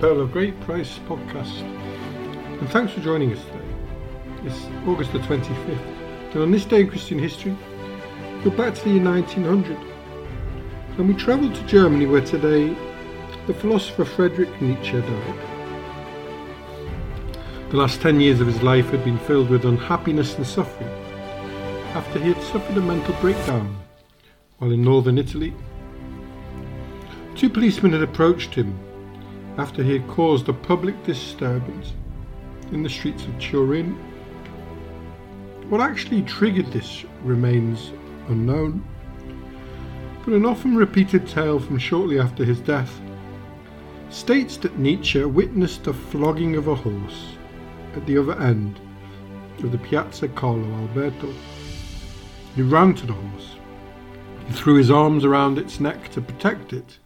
Pearl of Great Price podcast, and thanks for joining us today. It's August the 25th, and on this day in Christian history, we're back to the year 1900, and we travel to Germany where today the philosopher Friedrich Nietzsche died. The last 10 years of his life had been filled with unhappiness and suffering after he had suffered a mental breakdown while in northern Italy. Two policemen had approached him after he had caused a public disturbance in the streets of Turin. What actually triggered this remains unknown, but an often repeated tale from shortly after his death states that Nietzsche witnessed the flogging of a horse at the other end of the Piazza Carlo Alberto. He ran to the horse. He threw his arms around its neck to protect it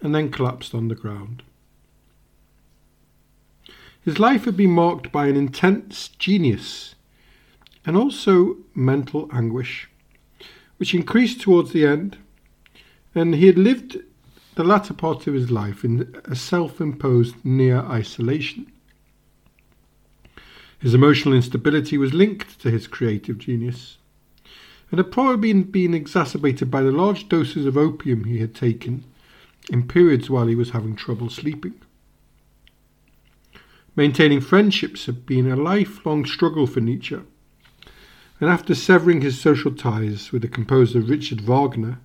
and then collapsed on the ground. His life had been marked by an intense genius and also mental anguish, which increased towards the end, and he had lived the latter part of his life in a self imposed near isolation. His emotional instability was linked to his creative genius and had probably been exacerbated by the large doses of opium he had taken in periods while he was having trouble sleeping. Maintaining friendships had been a lifelong struggle for Nietzsche, and after severing his social ties with the composer Richard Wagner,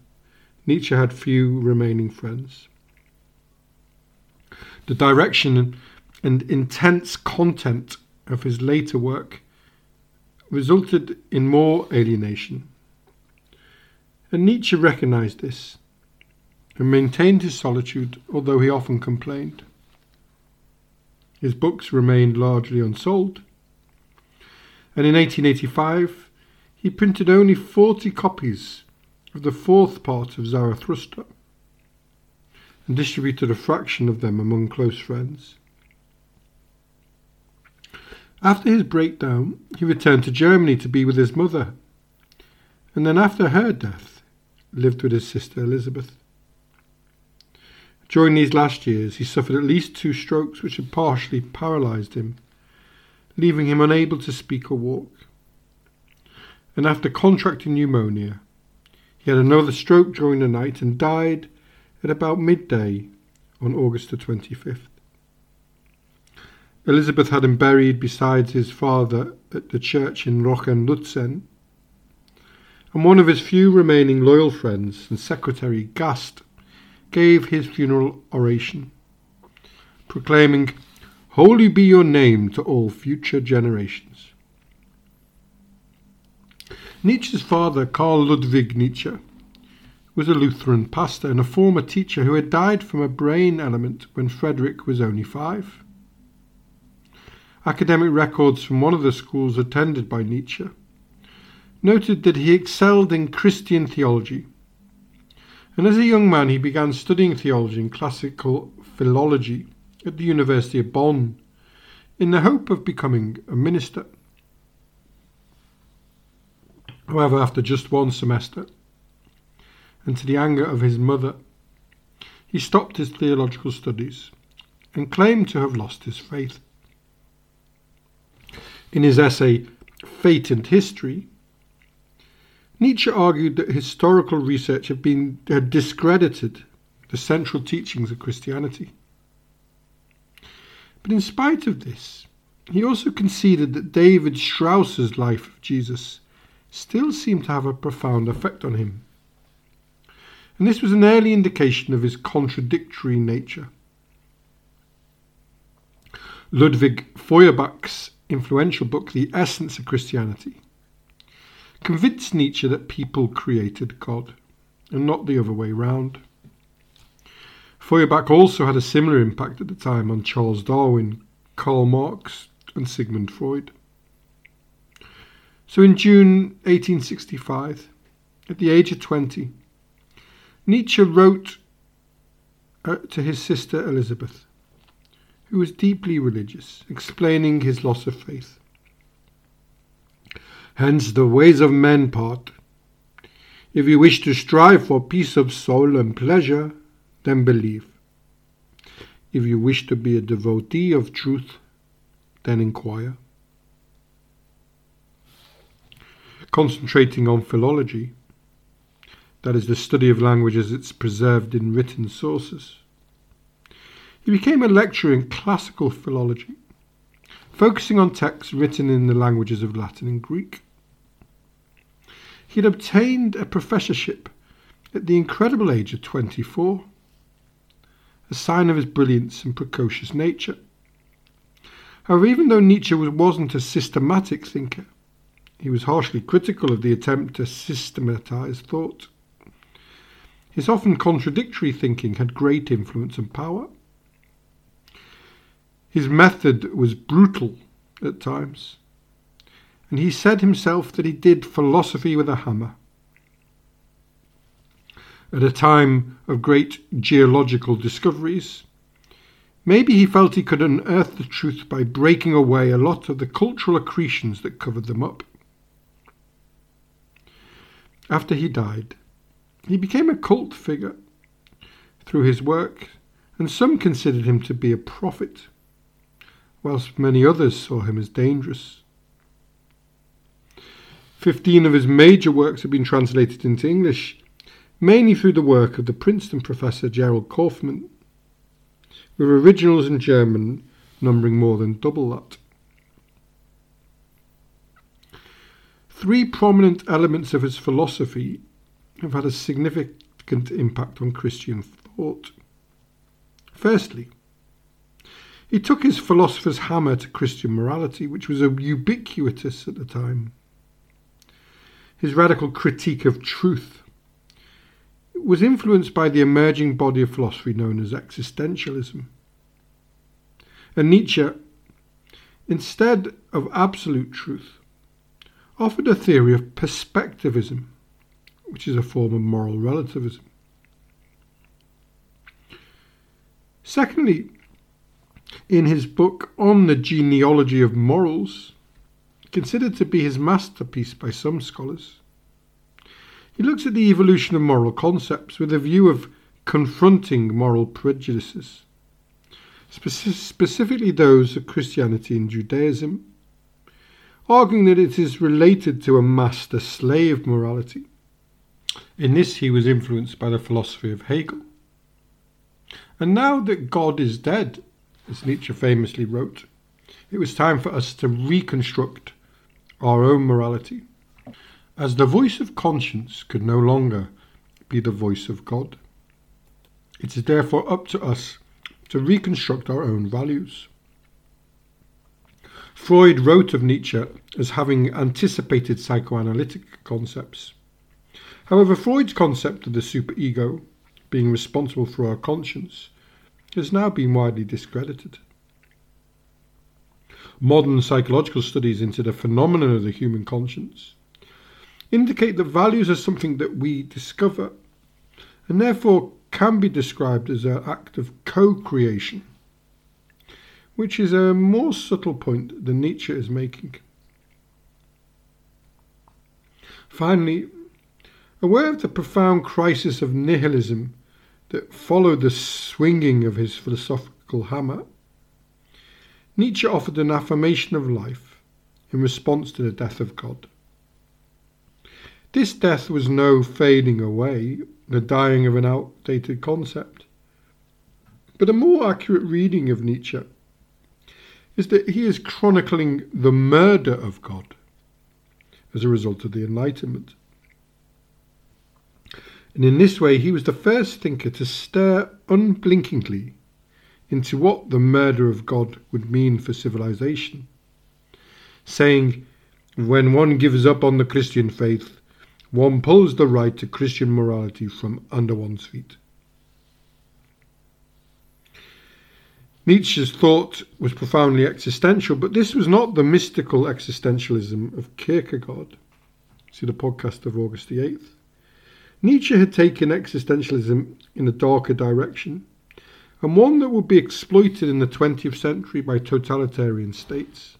Nietzsche had few remaining friends. The direction and intense content of his later work resulted in more alienation. And Nietzsche recognized this and maintained his solitude, although he often complained. His books remained largely unsold, and in 1885 he printed only 40 copies of the fourth part of Zarathustra and distributed a fraction of them among close friends. After his breakdown, he returned to Germany to be with his mother, and then after her death, lived with his sister Elizabeth. During these last years, he suffered at least two strokes which had partially paralysed him, leaving him unable to speak or walk. And after contracting pneumonia, he had another stroke during the night and died at about midday on August the 25th. Elizabeth had him buried beside his father at the church in Röcken-Lützen, and one of his few remaining loyal friends and secretary, Gast, gave his funeral oration, proclaiming, Holy be your name to all future generations. Nietzsche's father, Karl Ludwig Nietzsche, was a Lutheran pastor and a former teacher who had died from a brain ailment when Frederick was only five. Academic records from one of the schools attended by Nietzsche noted that he excelled in Christian theology and as a young man he began studying theology and classical philology at the University of Bonn in the hope of becoming a minister. However, after just one semester, and to the anger of his mother, he stopped his theological studies and claimed to have lost his faith. In his essay, Fate and History, Nietzsche argued that historical research had, been, had discredited the central teachings of Christianity. But in spite of this, he also conceded that David Strauss's life of Jesus still seemed to have a profound effect on him. And this was an early indication of his contradictory nature. Ludwig Feuerbach's influential book, The Essence of Christianity, convinced Nietzsche that people created God and not the other way round. Feuerbach also had a similar impact at the time on Charles Darwin, Karl Marx, and Sigmund Freud. So in June 1865, at the age of 20, Nietzsche wrote uh, to his sister Elizabeth, who was deeply religious, explaining his loss of faith. Hence the ways of men part. If you wish to strive for peace of soul and pleasure, then believe. If you wish to be a devotee of truth, then inquire. Concentrating on philology, that is the study of language as it's preserved in written sources. He became a lecturer in classical philology, focusing on texts written in the languages of Latin and Greek. He had obtained a professorship at the incredible age of 24, a sign of his brilliance and precocious nature. However, even though Nietzsche wasn't a systematic thinker, he was harshly critical of the attempt to systematize thought. His often contradictory thinking had great influence and power. His method was brutal at times, and he said himself that he did philosophy with a hammer. At a time of great geological discoveries, maybe he felt he could unearth the truth by breaking away a lot of the cultural accretions that covered them up. After he died, he became a cult figure through his work, and some considered him to be a prophet, whilst many others saw him as dangerous. Fifteen of his major works have been translated into English, mainly through the work of the Princeton professor Gerald Kaufmann, with originals in German numbering more than double that. Three prominent elements of his philosophy have had a significant impact on Christian thought. Firstly, he took his philosopher's hammer to Christian morality, which was ubiquitous at the time. His radical critique of truth was influenced by the emerging body of philosophy known as existentialism. And Nietzsche, instead of absolute truth, offered a theory of perspectivism which is a form of moral relativism. Secondly, in his book On the Genealogy of Morals, considered to be his masterpiece by some scholars, he looks at the evolution of moral concepts with a view of confronting moral prejudices, speci- specifically those of Christianity and Judaism, arguing that it is related to a master slave morality in this, he was influenced by the philosophy of Hegel. And now that God is dead, as Nietzsche famously wrote, it was time for us to reconstruct our own morality, as the voice of conscience could no longer be the voice of God. It is therefore up to us to reconstruct our own values. Freud wrote of Nietzsche as having anticipated psychoanalytic concepts. However, Freud's concept of the superego being responsible for our conscience has now been widely discredited. Modern psychological studies into the phenomenon of the human conscience indicate that values are something that we discover and therefore can be described as an act of co creation, which is a more subtle point than Nietzsche is making. Finally, Aware of the profound crisis of nihilism that followed the swinging of his philosophical hammer, Nietzsche offered an affirmation of life in response to the death of God. This death was no fading away, the dying of an outdated concept, but a more accurate reading of Nietzsche is that he is chronicling the murder of God as a result of the Enlightenment. And in this way, he was the first thinker to stare unblinkingly into what the murder of God would mean for civilization, saying, When one gives up on the Christian faith, one pulls the right to Christian morality from under one's feet. Nietzsche's thought was profoundly existential, but this was not the mystical existentialism of Kierkegaard. See the podcast of August the 8th. Nietzsche had taken existentialism in a darker direction, and one that would be exploited in the 20th century by totalitarian states.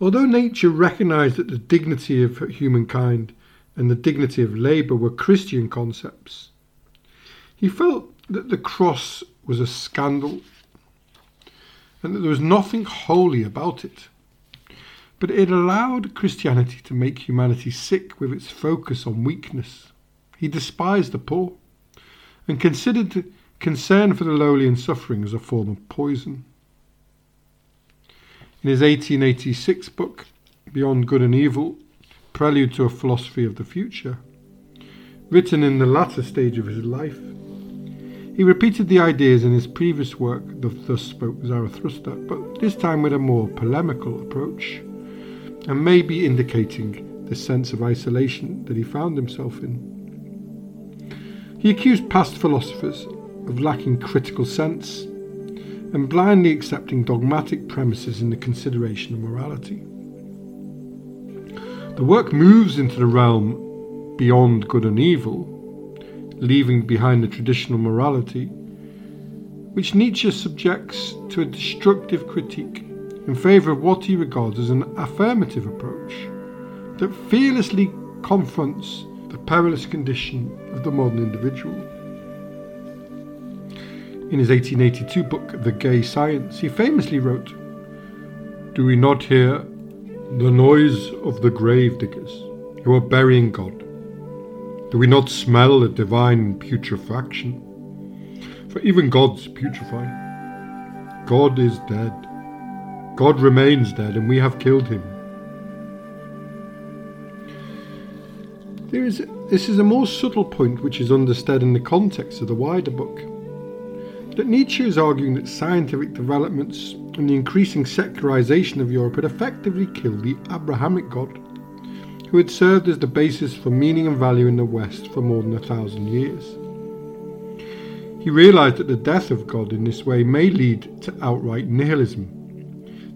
Although Nietzsche recognized that the dignity of humankind and the dignity of labour were Christian concepts, He felt that the cross was a scandal and that there was nothing holy about it. But it allowed Christianity to make humanity sick with its focus on weakness. He despised the poor and considered concern for the lowly and suffering as a form of poison. In his 1886 book, Beyond Good and Evil Prelude to a Philosophy of the Future, written in the latter stage of his life, he repeated the ideas in his previous work, Thus Spoke Zarathustra, but this time with a more polemical approach, and maybe indicating the sense of isolation that he found himself in. He accused past philosophers of lacking critical sense and blindly accepting dogmatic premises in the consideration of morality. The work moves into the realm beyond good and evil leaving behind the traditional morality, which Nietzsche subjects to a destructive critique in favour of what he regards as an affirmative approach that fearlessly confronts the perilous condition of the modern individual. In his 1882 book, The Gay Science, he famously wrote, Do we not hear the noise of the grave diggers who are burying God? Do we not smell a divine putrefaction? For even gods putrefy. God is dead. God remains dead, and we have killed him. There is, this is a more subtle point which is understood in the context of the wider book. That Nietzsche is arguing that scientific developments and the increasing secularization of Europe had effectively killed the Abrahamic God who had served as the basis for meaning and value in the West for more than a thousand years. He realized that the death of God in this way may lead to outright nihilism,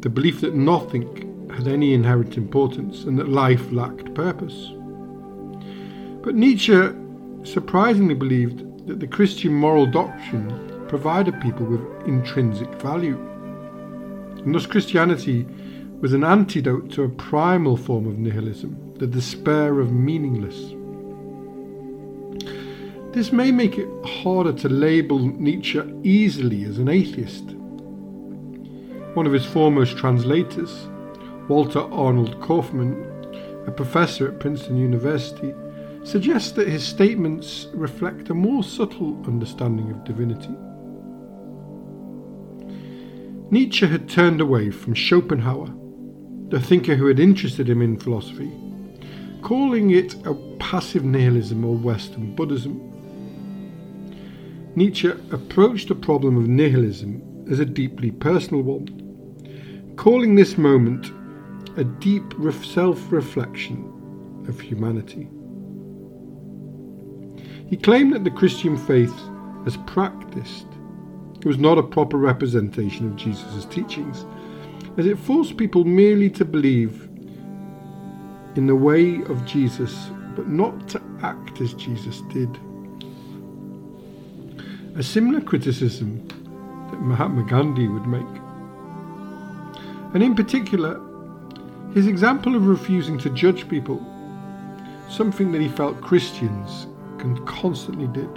the belief that nothing had any inherent importance and that life lacked purpose. But Nietzsche surprisingly believed that the Christian moral doctrine provided people with intrinsic value. And thus Christianity was an antidote to a primal form of nihilism, the despair of meaningless. This may make it harder to label Nietzsche easily as an atheist. One of his foremost translators, Walter Arnold Kaufmann, a professor at Princeton University, suggests that his statements reflect a more subtle understanding of divinity. Nietzsche had turned away from Schopenhauer, the thinker who had interested him in philosophy, calling it a passive nihilism or Western Buddhism. Nietzsche approached the problem of nihilism as a deeply personal one, calling this moment a deep self reflection of humanity. He claimed that the Christian faith, as practiced, was not a proper representation of Jesus' teachings, as it forced people merely to believe in the way of Jesus, but not to act as Jesus did. A similar criticism that Mahatma Gandhi would make. And in particular, his example of refusing to judge people, something that he felt Christians constantly did.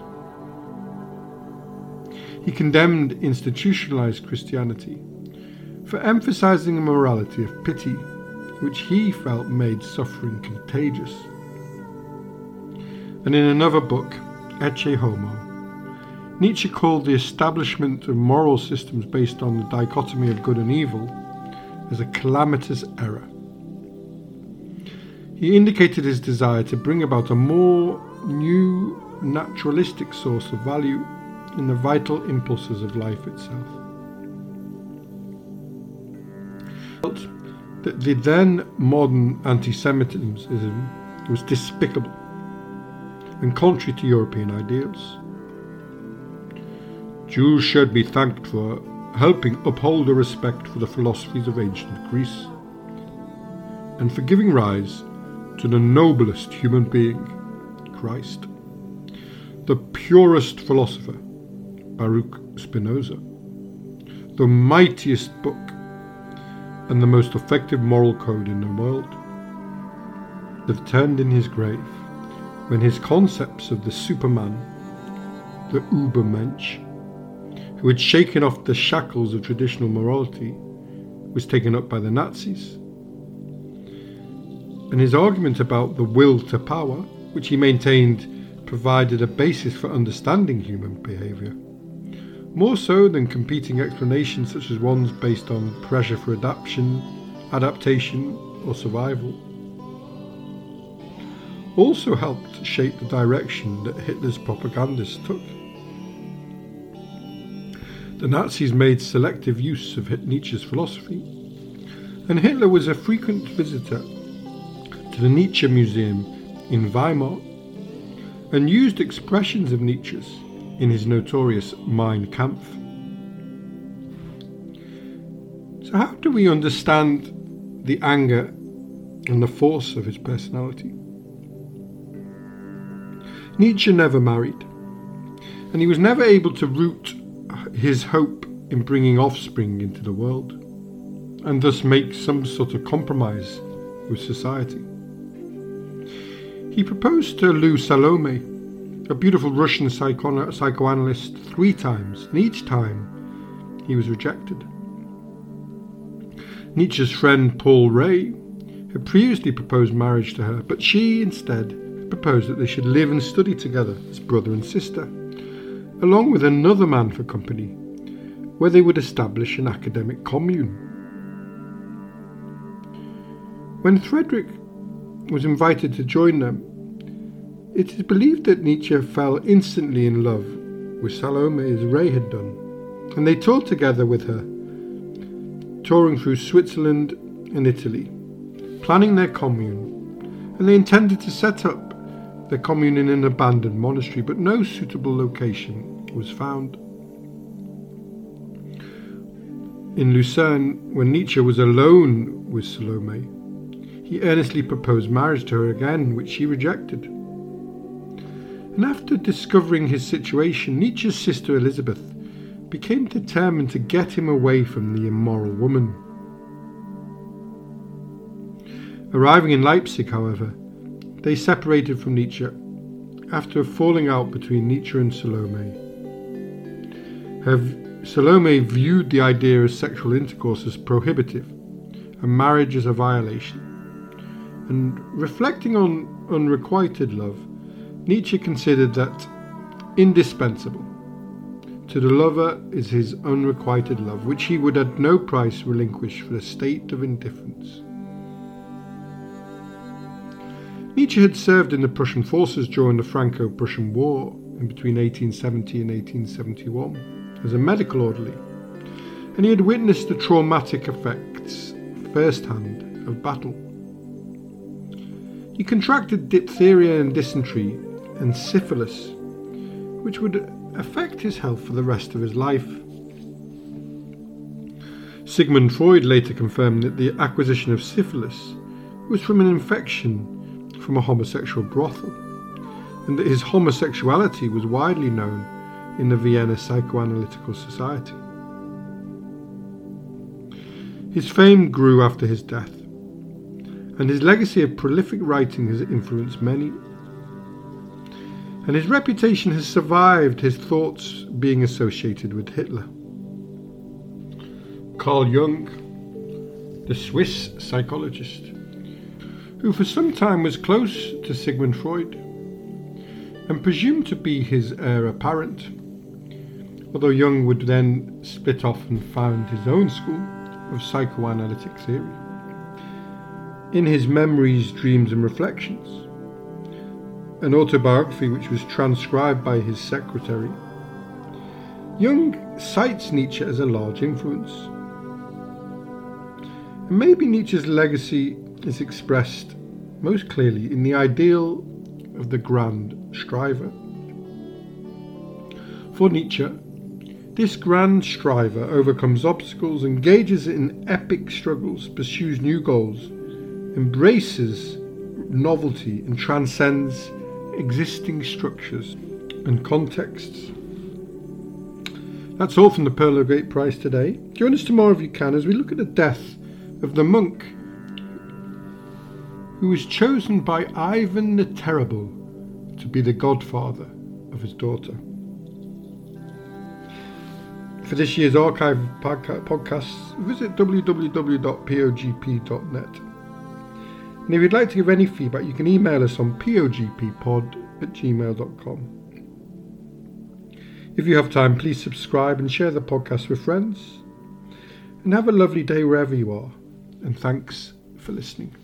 He condemned institutionalized Christianity for emphasizing a morality of pity which he felt made suffering contagious. And in another book, Ecce Homo, Nietzsche called the establishment of moral systems based on the dichotomy of good and evil as a calamitous error. He indicated his desire to bring about a more new naturalistic source of value in the vital impulses of life itself that the then modern anti Semitism was despicable and contrary to European ideals. Jews should be thanked for helping uphold a respect for the philosophies of ancient Greece and for giving rise to the noblest human being, Christ, the purest philosopher, Baruch Spinoza, the mightiest book and the most effective moral code in the world, that turned in his grave when his concepts of the Superman, the Ubermensch, who had shaken off the shackles of traditional morality, was taken up by the Nazis. And his argument about the will to power, which he maintained provided a basis for understanding human behaviour, more so than competing explanations such as ones based on pressure for adaptation, adaptation, or survival also helped shape the direction that Hitler's propagandists took. The Nazis made selective use of Nietzsche's philosophy, and Hitler was a frequent visitor to the Nietzsche Museum in Weimar and used expressions of Nietzsche's in his notorious Mein Kampf. So, how do we understand the anger and the force of his personality? Nietzsche never married, and he was never able to root his hope in bringing offspring into the world, and thus make some sort of compromise with society. He proposed to Lou Salome, a beautiful Russian psycho- psychoanalyst, three times, and each time he was rejected. Nietzsche's friend Paul Rée had previously proposed marriage to her, but she instead proposed that they should live and study together as brother and sister, along with another man for company, where they would establish an academic commune. When Frederick was invited to join them, it is believed that Nietzsche fell instantly in love with Salome as Rée had done, and they toured together with her, touring through Switzerland and Italy, planning their commune, and they intended to set up their commune in an abandoned monastery, but no suitable location was found. In Lucerne, when Nietzsche was alone with Salome, he earnestly proposed marriage to her again, which she rejected. And after discovering his situation, Nietzsche's sister Elizabeth became determined to get him away from the immoral woman. Arriving in Leipzig, however, they separated from Nietzsche after a falling out between Nietzsche and Salome. Have Salome viewed the idea of sexual intercourse as prohibitive and marriage as a violation. And reflecting on unrequited love, Nietzsche considered that indispensable to the lover is his unrequited love, which he would at no price relinquish for a state of indifference. Nietzsche had served in the Prussian forces during the Franco Prussian War in between 1870 and 1871 as a medical orderly, and he had witnessed the traumatic effects firsthand of battle. He contracted diphtheria and dysentery and syphilis, which would affect his health for the rest of his life. Sigmund Freud later confirmed that the acquisition of syphilis was from an infection from a homosexual brothel, and that his homosexuality was widely known in the Vienna Psychoanalytical Society. His fame grew after his death, and his legacy of prolific writing has influenced many. And his reputation has survived his thoughts being associated with Hitler. Carl Jung, the Swiss psychologist, who for some time was close to Sigmund Freud and presumed to be his heir apparent, although Jung would then split off and found his own school of psychoanalytic theory. In his Memories, Dreams and Reflections, an autobiography which was transcribed by his secretary, Jung cites Nietzsche as a large influence. And maybe Nietzsche's legacy is expressed most clearly in the ideal of the grand striver. For Nietzsche, this grand striver overcomes obstacles, engages in epic struggles, pursues new goals, embraces novelty, and transcends existing structures and contexts. That's all from the Pearl of Great Price today. Join us tomorrow if you can as we look at the death of the monk who was chosen by Ivan the Terrible to be the godfather of his daughter. For this year's archive podcasts, visit www.pogp.net. And if you'd like to give any feedback, you can email us on pogppod at gmail.com. If you have time, please subscribe and share the podcast with friends. And have a lovely day wherever you are. And thanks for listening.